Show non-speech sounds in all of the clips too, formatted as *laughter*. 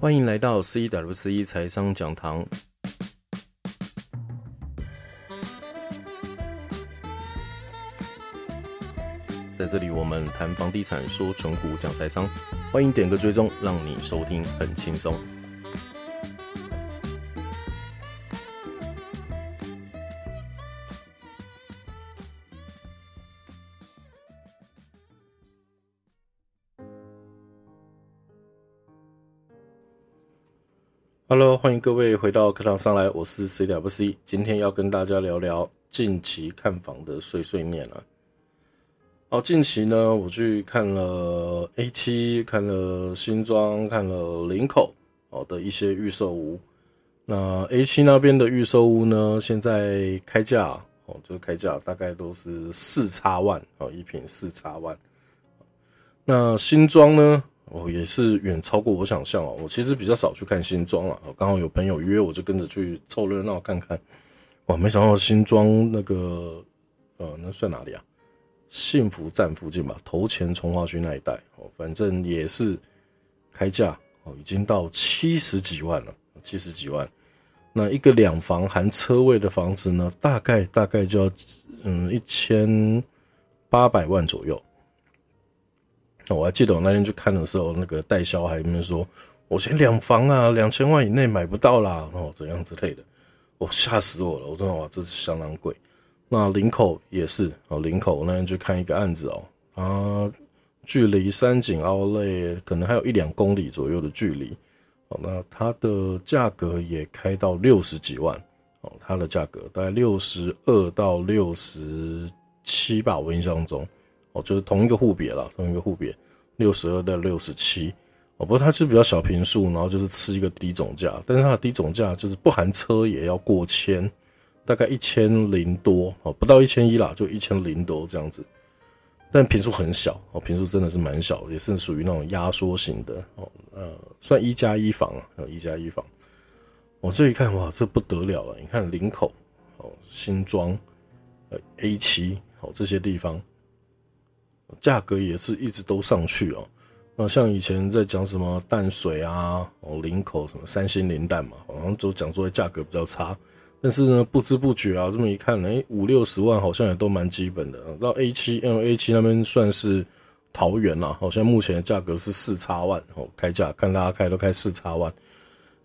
欢迎来到 CWC 财商讲堂，在这里我们谈房地产，说存股，讲财商。欢迎点个追踪，让你收听很轻松。Hello，欢迎各位回到课堂上来，我是 CWC，今天要跟大家聊聊近期看房的碎碎念啊。好，近期呢，我去看了 A7，看了新庄，看了林口哦的一些预售屋。那 A7 那边的预售屋呢，现在开价哦，就开价大概都是四叉万哦，一坪四叉万。那新庄呢？哦，也是远超过我想象哦。我其实比较少去看新庄了，刚好有朋友约，我就跟着去凑热闹看看。哇，没想到新庄那个，呃，那算哪里啊？幸福站附近吧，头前从化区那一带哦，反正也是开价哦，已经到七十几万了，七十几万。那一个两房含车位的房子呢，大概大概就要嗯一千八百万左右。我还记得我那天去看的时候，那个代销还没说，我嫌两房啊，两千万以内买不到啦，哦，怎样之类的，我吓死我了，我说哇，这是相当贵。那林口也是哦，林口我那天去看一个案子哦，啊距离三井奥莱可能还有一两公里左右的距离，哦，那它的价格也开到六十几万，哦，它的价格大概六十二到六十七吧，我印象中。哦，就是同一个户别啦，同一个户别，六十二到六十七，哦，不过它是比较小平数，然后就是吃一个低总价，但是它的低总价就是不含车也要过千，大概一千零多，哦，不到一千一啦，就一千零多这样子，但平数很小，哦，平数真的是蛮小，也是属于那种压缩型的，哦，呃，算一加一房啊，一加一房，我这一看哇，这不得了了，你看林口，哦，新庄，呃，A 七，哦，这些地方。价格也是一直都上去哦。那像以前在讲什么淡水啊，哦，林口什么三星林淡嘛，好像都讲说价格比较差。但是呢，不知不觉啊，这么一看，哎，五六十万好像也都蛮基本的。到 A 七，因为 A 七那边算是桃园啦，好像目前的价格是四叉万哦，开价看大家开都开四叉万。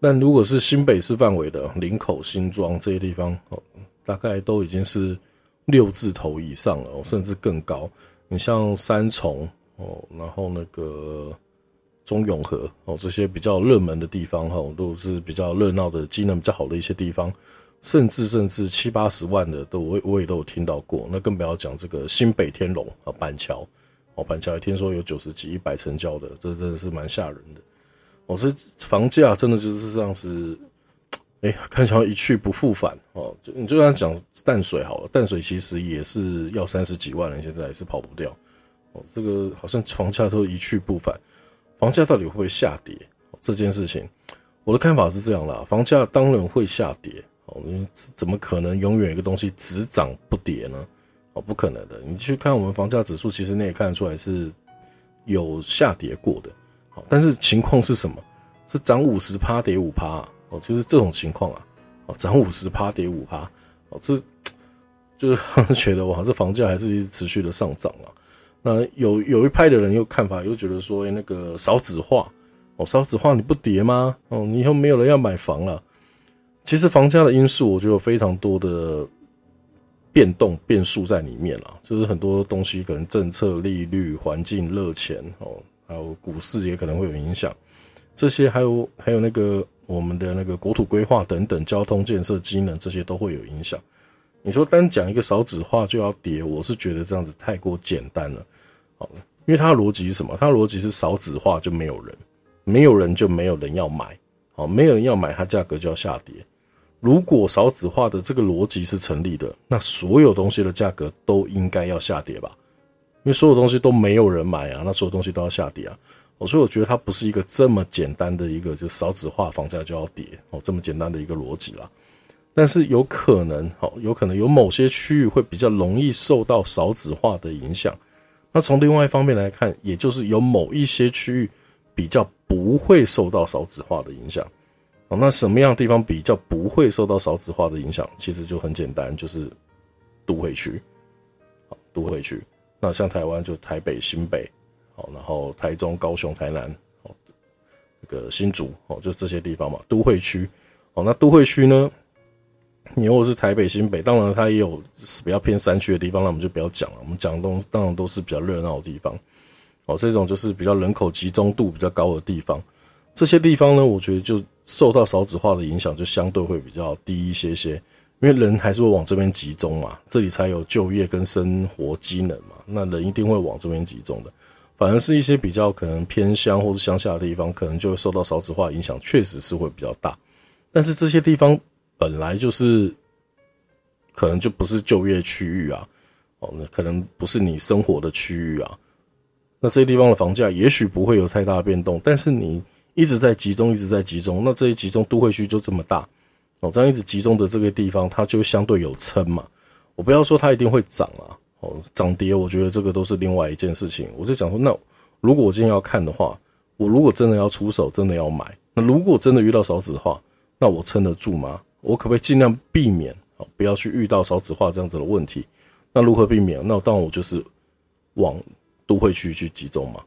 但如果是新北市范围的林口、新庄这些地方哦，大概都已经是六字头以上了，甚至更高。你像三重哦，然后那个中永和哦，这些比较热门的地方哈，都是比较热闹的、机能比较好的一些地方，甚至甚至七八十万的都我我也都有听到过。那更不要讲这个新北天龙啊，板桥哦，板桥听说有九十几、一百成交的，这真的是蛮吓人的。哦，这房价真的就是这样子，哎，看起来一去不复返哦。就你就算讲淡水好了，淡水其实也是要三十几万了，现在也是跑不掉。哦，这个好像房价都一去不返，房价到底会不会下跌？这件事情，我的看法是这样啦，房价当然会下跌。哦，你怎么可能永远一个东西只涨不跌呢？哦，不可能的。你去看我们房价指数，其实你也看得出来是有下跌过的。好，但是情况是什么？是涨五十趴跌五趴。哦，就是这种情况啊，哦，涨五十趴跌五趴，哦，这就是 *laughs* 觉得哇，这房价还是一直持续的上涨啊。那有有一派的人又看法又觉得说，哎，那个少子化，哦，少子化你不跌吗？哦，你以后没有人要买房了。其实房价的因素，我觉得有非常多的变动变数在里面啦，就是很多东西可能政策、利率、环境、热钱，哦，还有股市也可能会有影响。这些还有还有那个我们的那个国土规划等等，交通建设机能这些都会有影响。你说单讲一个少子化就要跌，我是觉得这样子太过简单了。好，因为它的逻辑是什么？它的逻辑是少子化就没有人，没有人就没有人要买，好，没有人要买，它价格就要下跌。如果少子化的这个逻辑是成立的，那所有东西的价格都应该要下跌吧？因为所有东西都没有人买啊，那所有东西都要下跌啊。哦所以我觉得它不是一个这么简单的一个就少子化房价就要跌哦，这么简单的一个逻辑啦。但是有可能哦，有可能有某些区域会比较容易受到少子化的影响。那从另外一方面来看，也就是有某一些区域比较不会受到少子化的影响。哦，那什么样的地方比较不会受到少子化的影响？其实就很简单，就是都会区。好，都会区。那像台湾就台北、新北，好，然后台中、高雄、台南，哦，那个新竹，哦，就这些地方嘛，都会区。哦，那都会区呢？你如果是台北、新北，当然它也有比较偏山区的地方，那我们就不要讲了。我们讲的东当然都是比较热闹的地方。哦，这种就是比较人口集中度比较高的地方。这些地方呢，我觉得就受到少子化的影响，就相对会比较低一些些，因为人还是会往这边集中嘛，这里才有就业跟生活机能嘛，那人一定会往这边集中的。反而是一些比较可能偏乡或是乡下的地方，可能就会受到少子化影响，确实是会比较大。但是这些地方本来就是可能就不是就业区域啊，哦，那可能不是你生活的区域啊，那这些地方的房价也许不会有太大变动，但是你。一直在集中，一直在集中。那这些集中都会区就这么大哦，这样一直集中的这个地方，它就相对有撑嘛。我不要说它一定会涨啊，哦，涨跌，我觉得这个都是另外一件事情。我就讲说，那如果我今天要看的话，我如果真的要出手，真的要买，那如果真的遇到少子化，那我撑得住吗？我可不可以尽量避免哦，不要去遇到少子化这样子的问题？那如何避免？那当然我就是往都会区去集中嘛。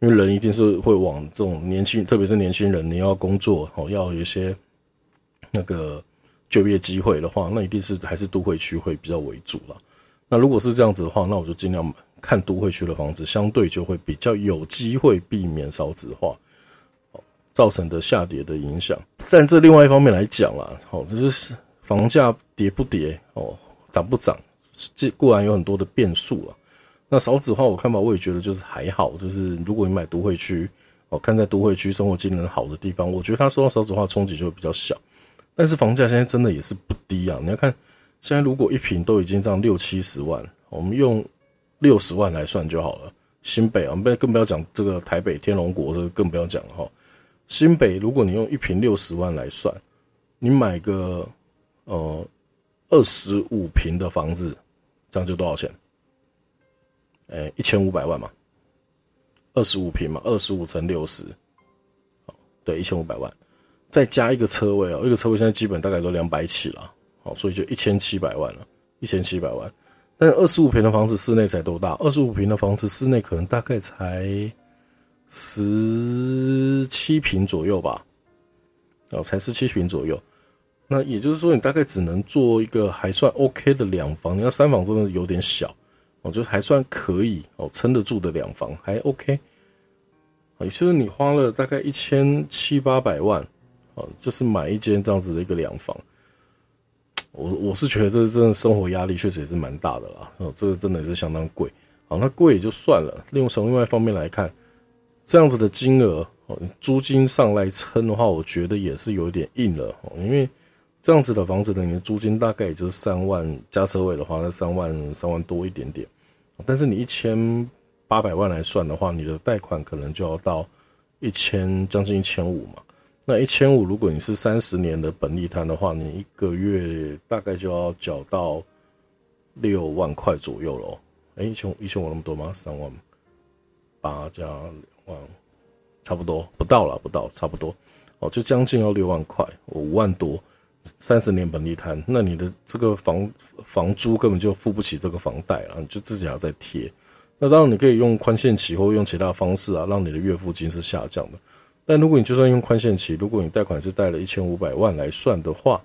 因为人一定是会往这种年轻，特别是年轻人，你要工作哦，要有一些那个就业机会的话，那一定是还是都会区会比较为主了。那如果是这样子的话，那我就尽量看都会区的房子，相对就会比较有机会避免少子化造成的下跌的影响。但这另外一方面来讲啦，哦，这就是房价跌不跌哦，涨不涨，这固然有很多的变数了。那少子化，我看吧我也觉得就是还好，就是如果你买都会区，哦，看在都会区生活机能好的地方，我觉得它受到少子化冲击就会比较小。但是房价现在真的也是不低啊！你要看现在如果一平都已经这样六七十万，我们用六十万来算就好了。新北啊，我们更不要讲这个台北天龙国，这个更不要讲了哈。新北如果你用一平六十万来算，你买个呃二十五平的房子，这样就多少钱？诶，一千五百万嘛，二十五平嘛，二十五乘六十，对，一千五百万，再加一个车位哦，一个车位现在基本大概都两百起了，好，所以就一千七百万了，一千七百万。但二十五平的房子室内才多大？二十五平的房子室内可能大概才十七平左右吧，哦，才十七平左右。那也就是说，你大概只能做一个还算 OK 的两房，你要三房真的有点小。我觉得还算可以哦，撑得住的两房还 OK，也就是你花了大概一千七八百万，啊，就是买一间这样子的一个两房。我我是觉得这真的生活压力确实也是蛮大的啦，哦，这个真的也是相当贵。好，那贵也就算了，另外从另外一方面来看，这样子的金额哦，租金上来撑的话，我觉得也是有点硬了哦，因为。这样子的房子呢，你的租金大概也就是三万加车位的话，那三万三万多一点点。但是你一千八百万来算的话，你的贷款可能就要到一千将近一千五嘛。那一千五，如果你是三十年的本利摊的话，你一个月大概就要缴到六万块左右咯。哎，一千五一千五那么多吗？三万八加两万，差不多不到了，不到差不多哦，就将近要六万块，五万多。三十年本利摊，那你的这个房房租根本就付不起这个房贷了，你就自己要再贴。那当然你可以用宽限期或用其他方式啊，让你的月付金是下降的。但如果你就算用宽限期，如果你贷款是贷了一千五百万来算的话，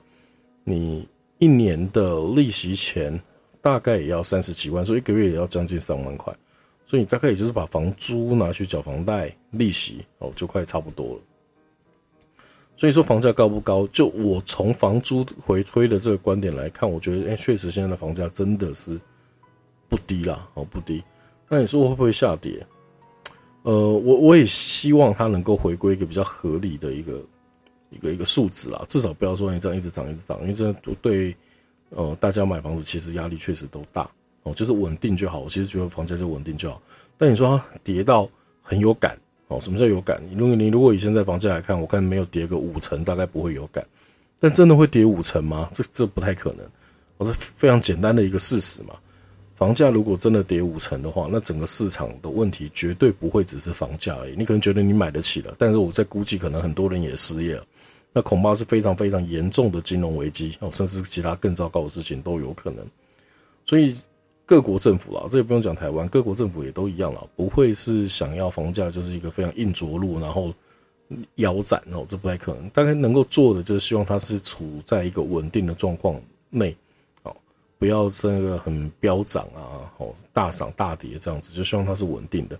你一年的利息钱大概也要三十几万，所以一个月也要将近三万块。所以你大概也就是把房租拿去缴房贷利息哦，就快差不多了。所以说房价高不高？就我从房租回推的这个观点来看，我觉得，哎，确实现在的房价真的是不低啦，哦，不低。那你说会不会下跌？呃，我我也希望它能够回归一个比较合理的一个一个一个数值啦，至少不要说你这样一直涨一直涨，因为这对呃大家买房子其实压力确实都大哦，就是稳定就好。我其实觉得房价就稳定就好。但你说它跌到很有感。哦，什么叫有感？如果你如果以现在房价来看，我看没有跌个五成，大概不会有感。但真的会跌五成吗？这这不太可能。我是非常简单的一个事实嘛。房价如果真的跌五成的话，那整个市场的问题绝对不会只是房价而已。你可能觉得你买得起了，但是我在估计，可能很多人也失业了，那恐怕是非常非常严重的金融危机哦，甚至其他更糟糕的事情都有可能。所以各国政府啦，这也不用讲台湾，各国政府也都一样啦，不会是想要房价就是一个非常硬着陆，然后腰斩哦，这不太可能。大概能够做的就是希望它是处在一个稳定的状况内。不要这个很飙涨啊，哦，大涨大跌这样子，就希望它是稳定的。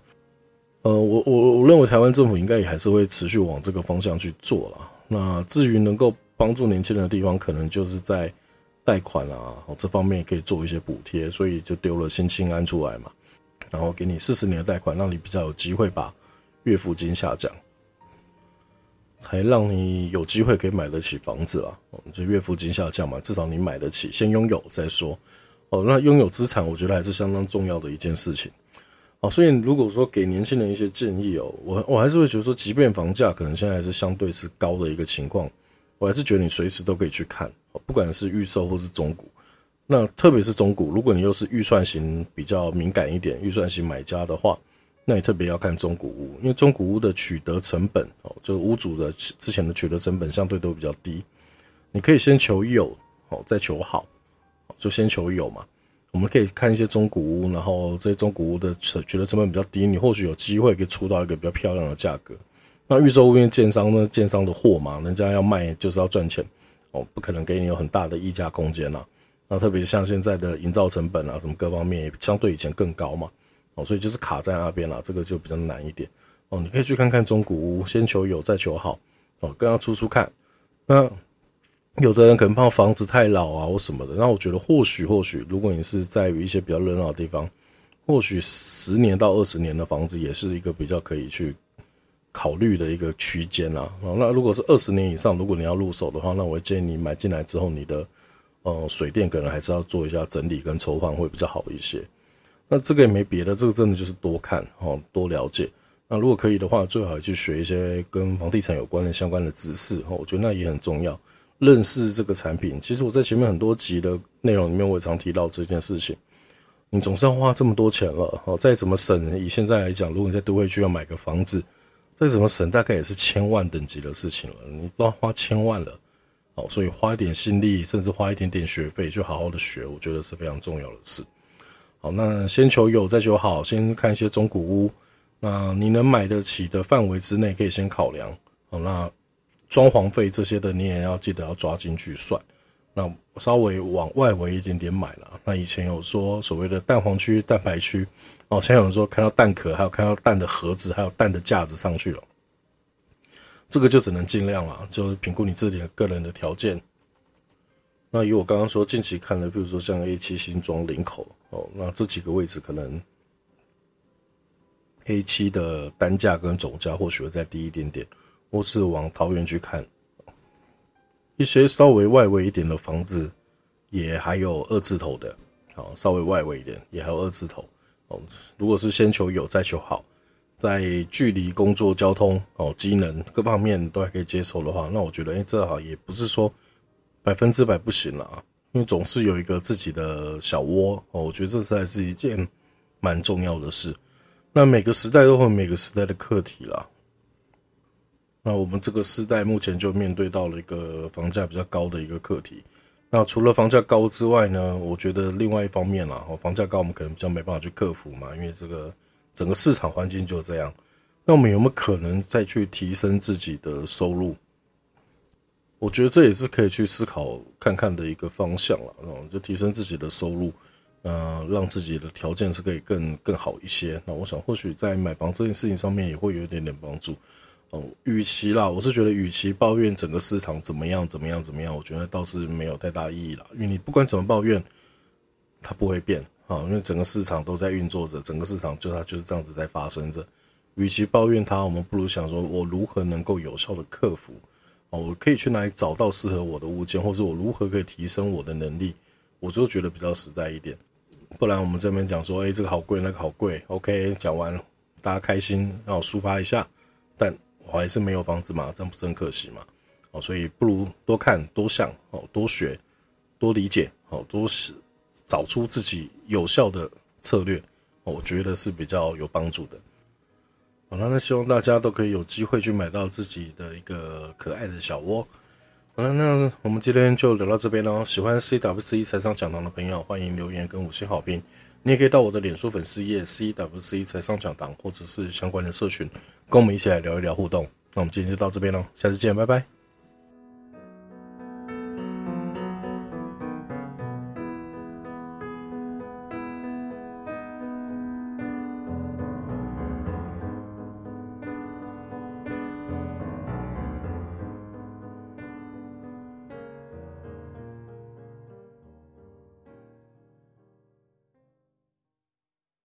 呃，我我我认为台湾政府应该也还是会持续往这个方向去做啦。那至于能够帮助年轻人的地方，可能就是在贷款啊，哦这方面可以做一些补贴，所以就丢了新青安出来嘛，然后给你四十年的贷款，让你比较有机会把月付金下降。才让你有机会可以买得起房子啦，就月付金下降嘛，至少你买得起，先拥有再说。哦，那拥有资产，我觉得还是相当重要的一件事情。哦，所以如果说给年轻人一些建议哦，我我还是会觉得说，即便房价可能现在还是相对是高的一个情况，我还是觉得你随时都可以去看，不管是预售或是中古。那特别是中古，如果你又是预算型比较敏感一点，预算型买家的话。那你特别要看中古屋，因为中古屋的取得成本哦，就是屋主的之前的取得成本相对都比较低。你可以先求有哦，再求好，就先求有嘛。我们可以看一些中古屋，然后这些中古屋的取得成本比较低，你或许有机会可以出到一个比较漂亮的价格。那预售屋因为建商呢，建商的货嘛，人家要卖就是要赚钱哦，不可能给你有很大的溢价空间呐。那特别像现在的营造成本啊，什么各方面也相对以前更高嘛。哦，所以就是卡在那边了，这个就比较难一点。哦，你可以去看看中古屋，先求有，再求好。哦，更要出出看。那有的人可能怕房子太老啊，或什么的。那我觉得或许或许，如果你是在于一些比较热闹的地方，或许十年到二十年的房子也是一个比较可以去考虑的一个区间啊。哦，那如果是二十年以上，如果你要入手的话，那我建议你买进来之后，你的呃水电可能还是要做一下整理跟抽换，会比较好一些。那这个也没别的，这个真的就是多看哦，多了解。那如果可以的话，最好去学一些跟房地产有关的相关的知识哦，我觉得那也很重要。认识这个产品，其实我在前面很多集的内容里面，我也常提到这件事情。你总是要花这么多钱了哦，再怎么省，以现在来讲，如果你在都会区要买个房子，再怎么省，大概也是千万等级的事情了。你都要花千万了哦，所以花一点心力，甚至花一点点学费，就好好的学，我觉得是非常重要的事。好，那先求有，再求好。先看一些中古屋，那你能买得起的范围之内，可以先考量。好，那装潢费这些的，你也要记得要抓进去算。那稍微往外围一点点买了。那以前有说所谓的蛋黄区、蛋白区，哦，现在有人说看到蛋壳，还有看到蛋的盒子，还有蛋的架子上去了。这个就只能尽量了，就是评估你自己的个人的条件。那以我刚刚说，近期看的，比如说像 A7 新庄林口哦，那这几个位置可能 A 七的单价跟总价或许会再低一点点，或是往桃园去看一些稍微外围一点的房子，也还有二字头的，好，稍微外围一点也还有二字头哦。如果是先求有再求好，在距离、工作、交通哦、机能各方面都还可以接受的话，那我觉得，哎，这好也不是说。百分之百不行了啊，因为总是有一个自己的小窝哦，我觉得这才是一件蛮重要的事。那每个时代都会有每个时代的课题啦。那我们这个时代目前就面对到了一个房价比较高的一个课题。那除了房价高之外呢，我觉得另外一方面啦，哦，房价高我们可能比较没办法去克服嘛，因为这个整个市场环境就这样。那我们有没有可能再去提升自己的收入？我觉得这也是可以去思考看看的一个方向了，嗯，就提升自己的收入，呃，让自己的条件是可以更更好一些。那我想或许在买房这件事情上面也会有一点点帮助。哦，与其啦，我是觉得与其抱怨整个市场怎么样怎么样怎么样，我觉得倒是没有太大意义了。因为你不管怎么抱怨，它不会变啊，因为整个市场都在运作着，整个市场就它就是这样子在发生着。与其抱怨它，我们不如想说，我如何能够有效的克服。我可以去哪里找到适合我的物件，或是我如何可以提升我的能力，我就觉得比较实在一点。不然我们这边讲说，哎，这个好贵，那个好贵，OK，讲完大家开心，让我抒发一下，但我还是没有房子嘛，这样不是很可惜嘛？哦，所以不如多看多想哦，多学多理解哦，多是找出自己有效的策略，我觉得是比较有帮助的。好了，那希望大家都可以有机会去买到自己的一个可爱的小窝。好了，那我们今天就聊到这边喽。喜欢 CWC 财商讲堂的朋友，欢迎留言跟五星好评。你也可以到我的脸书粉丝页 CWC 财商讲堂，或者是相关的社群，跟我们一起来聊一聊互动。那我们今天就到这边喽，下次见，拜拜。